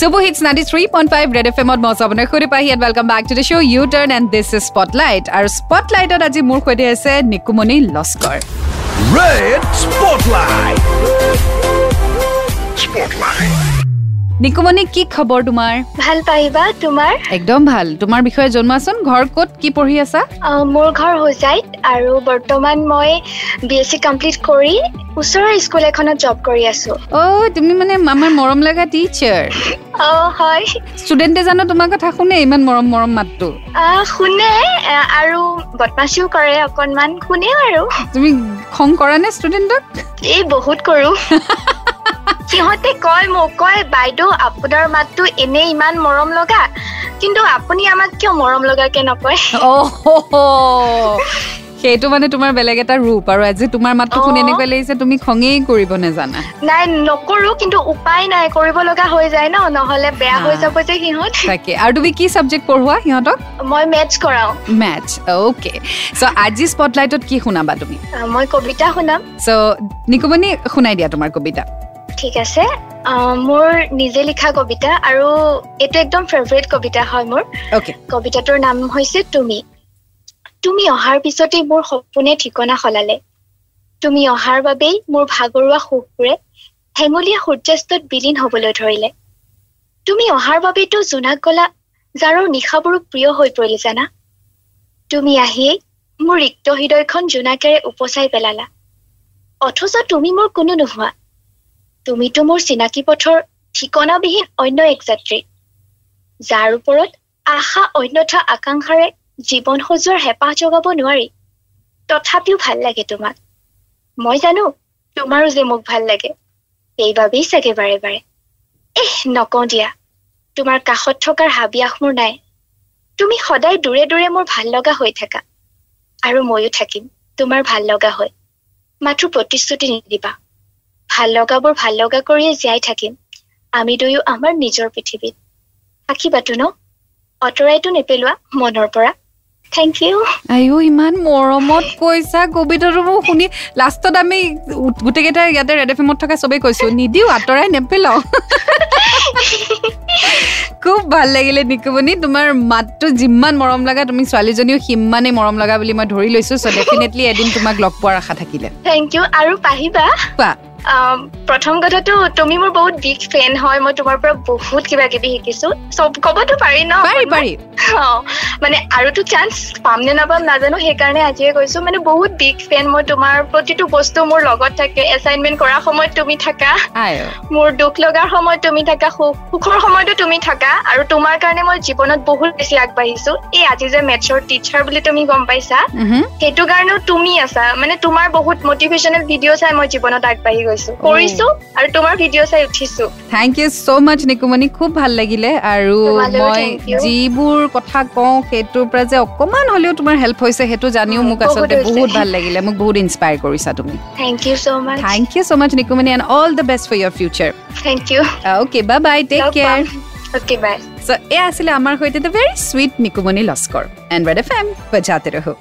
Super Hits 93.5 Red FM ত মই আপোনাৰ সৈতে Pahi and welcome back to the show' U turn and this is spotlight আৰু স্পটলাইটত আজি মোৰ সৈতে আছে নিকুমণি লস্কৰ. নিকুমণি কি খবৰ তোমাৰ ভাল পাইবা তোমাৰ? একদম ভাল। তোমাৰ বিষয়ে জনোৱাচোন ঘৰ ক'ত কি পঢ়ি আছা? মোৰ ঘৰ হোজাইত আৰু বৰ্তমান মই বি এছ চি কমপ্লিট কৰি ওচৰৰ স্কুল এখনত জব কৰি আছো। অ' তুমি মানে আমাৰ মৰম লগা টিচাৰ অঁ হয়। ষ্টুডেণ্টে জানো তোমাৰ কথা শুনে ইমান মৰম মৰম মাতটো। শুনে আৰু বদমাচিও কৰে অকণমান শুনেও আৰু। তুমি খং কৰা নে ষ্টুডেণ্টক এই বহুত কৰো। সিহঁতে কয় মোক কয় বাইদেউ আপোনাৰ মাতটো এনেই ইমান মৰম লগা কিন্তু আপুনি আমাক কিয় মৰম লগাকে নকয়? সেইটো মানে তোমাৰ বেলেগ এটা ৰূপ আৰু আজি তোমাৰ মাতটো শুনি। এনেকুৱা লাগিছে তুমি খঙেই কৰিব নেজানা। নাই নকৰো কিন্তু উপায় নাই কৰিব লগা হৈ যায় ন নহলে বেয়া হৈ। যাব যে সিহঁত। তাকে। আৰু তুমি কি ছাবজেক্ট পঢ়োৱা সিহঁতক? মই মেথছ কৰাওঁ। মেথছ অ'কে চ' আজি স্পটলাইটত কি শুনাবা তুমি? মই কবিতা শুনাম। চ' নিকুমণি শুনাই দিয়া তোমাৰ কবিতা। ঠিক আছে। মোৰ নিজে লিখা কবিতা আৰু এইটো একদম ফেভৰেট কবিতা হয় মোৰ। কবিতাটোৰ নাম হৈছে তুমি। তুমি অহাৰ পিছতেই মোৰ সপোনে ঠিকনা সলালে। তুমি অহাৰ বাবেই মোৰ ভাগৰুৱা সুখবোৰে হেঙুলীয়া সূৰ্যাস্তত বিলীন হবলৈ ধৰিলে। তুমি অহাৰ বাবেইতো জোনাক গলা যাৰৰ নিশাবোৰো প্ৰিয় হৈ পৰিল জানা। তুমি আহিয়েই মোৰ ৰিক্ত হৃদয়খন জোনাকেৰে উপচাই পেলালা। অথচ তুমি মোৰ কোনো নোহোৱা। তুমিতো মোৰ চিনাকি পথৰ ঠিকনাবিহীন অন্য এক যাত্ৰী। যাৰ ওপৰত আশা অন্যথা আকাংক্ষাৰে জীৱন সজোৱাৰ হেঁপাহ জগাব নোৱাৰি। তথাপিও ভাল লাগে তোমাক। মই জানো তোমাৰো যে মোক ভাল লাগে। সেইবাবেই চাগে বাৰে বাৰে। এহ নকওঁ দিয়া। তোমাৰ কাষত থকাৰ হাবিয়াস মোৰ নাই। তুমি সদায় দূৰে দূৰে মোৰ ভাল লগা হৈ থাকা। আৰু ময়ো থাকিম তোমাৰ ভাল লগা হৈ। মাথো প্ৰতিশ্ৰুতি নিদিবা। ভাল লগাবোৰ ভাল লগা কৰিয়ে জীয়াই থাকিম। আমি দুয়ো আমাৰ নিজৰ পৃথিৱীত। থাকিবাতো ন? অঁতৰাইতো নেপেলোৱা মনৰ পৰা। থেংক ইউ আইও ইমান মৰমত কৈছা কবিতাটো মোক শুনি লাষ্টত আমি গোটেইকেইটাই ইয়াতে ৰেড এফ এমত থকা চবেই কৈছো নিদিও আঁতৰাই নেপেলাও। খুব ভাল লাগিলে নিকুমণি তোমাৰ মাতটো যিমান মৰম লগা তুমি ছোৱালীজনীও সিমানেই মৰম লগা বুলি মই ধৰি লৈছো চ' ডেফিনেটলি এদিন তোমাক লগ পোৱাৰ আশা থাকিলে। থেংক ইউ আৰু পাহিবা? প্ৰথম কথাটো তুমি মোৰ বহুত বিগ ফেন হয় মই তোমাৰ পৰা বহুত কিবা কিবি শিকিছো। চব ক'বতো পাৰি ন? মানে আৰুতো চান্স পাম নে নাপাম নাজানো সেইকাৰণে আজিয়ে কৈছো মানে বহুত বিগ ফেন মই তোমাৰ প্ৰতিটো বস্তু মোৰ লগত থাকে এছাইনমেণ্ট কৰাৰ সময়ত তুমি থাকা মোৰ দুখ লগাৰ সময়ত তুমি থাকা সুখ সুখৰ সময়তো তুমি থাকা আৰু তোমাৰ কাৰণে মই জীৱনত বহুত বেছি আগবাঢ়িছো। এই আজি যে মেথছৰ টিচাৰ বুলি তুমি গম পাইছা। সেইটো কাৰণেও তুমি আছা মানে তোমাৰ বহুত মটিভেশ্যনেল ভিডিঅ' চাই মই জীৱনত আগবাঢ়ি গৈছো কৰিছো আৰু তোমাৰ ভিডিঅ' চাই উঠিছো। Thank you so' much Nikumoni. খুব ভাল লাগিলে আৰু মই. যিবোৰ কথা কওঁ সেইটোৰ পৰা যে অকণমান হ'লেও তোমাৰ হেল্প হৈছে সেইটো জানিও মোক আচলতে হৈছে। বহুত ভাল লাগিলে। মোক বহুত ইনস্পায়াৰ কৰিছা তুমি। Thank you so' much thank you so' much Nikumoni and all the best for your future thank you okay bye bye take care okay bye so' এয়া আছিলে আমাৰ সৈতে the very sweet Nikumoni Laskar. And Red FM M বজাতে ৰহো।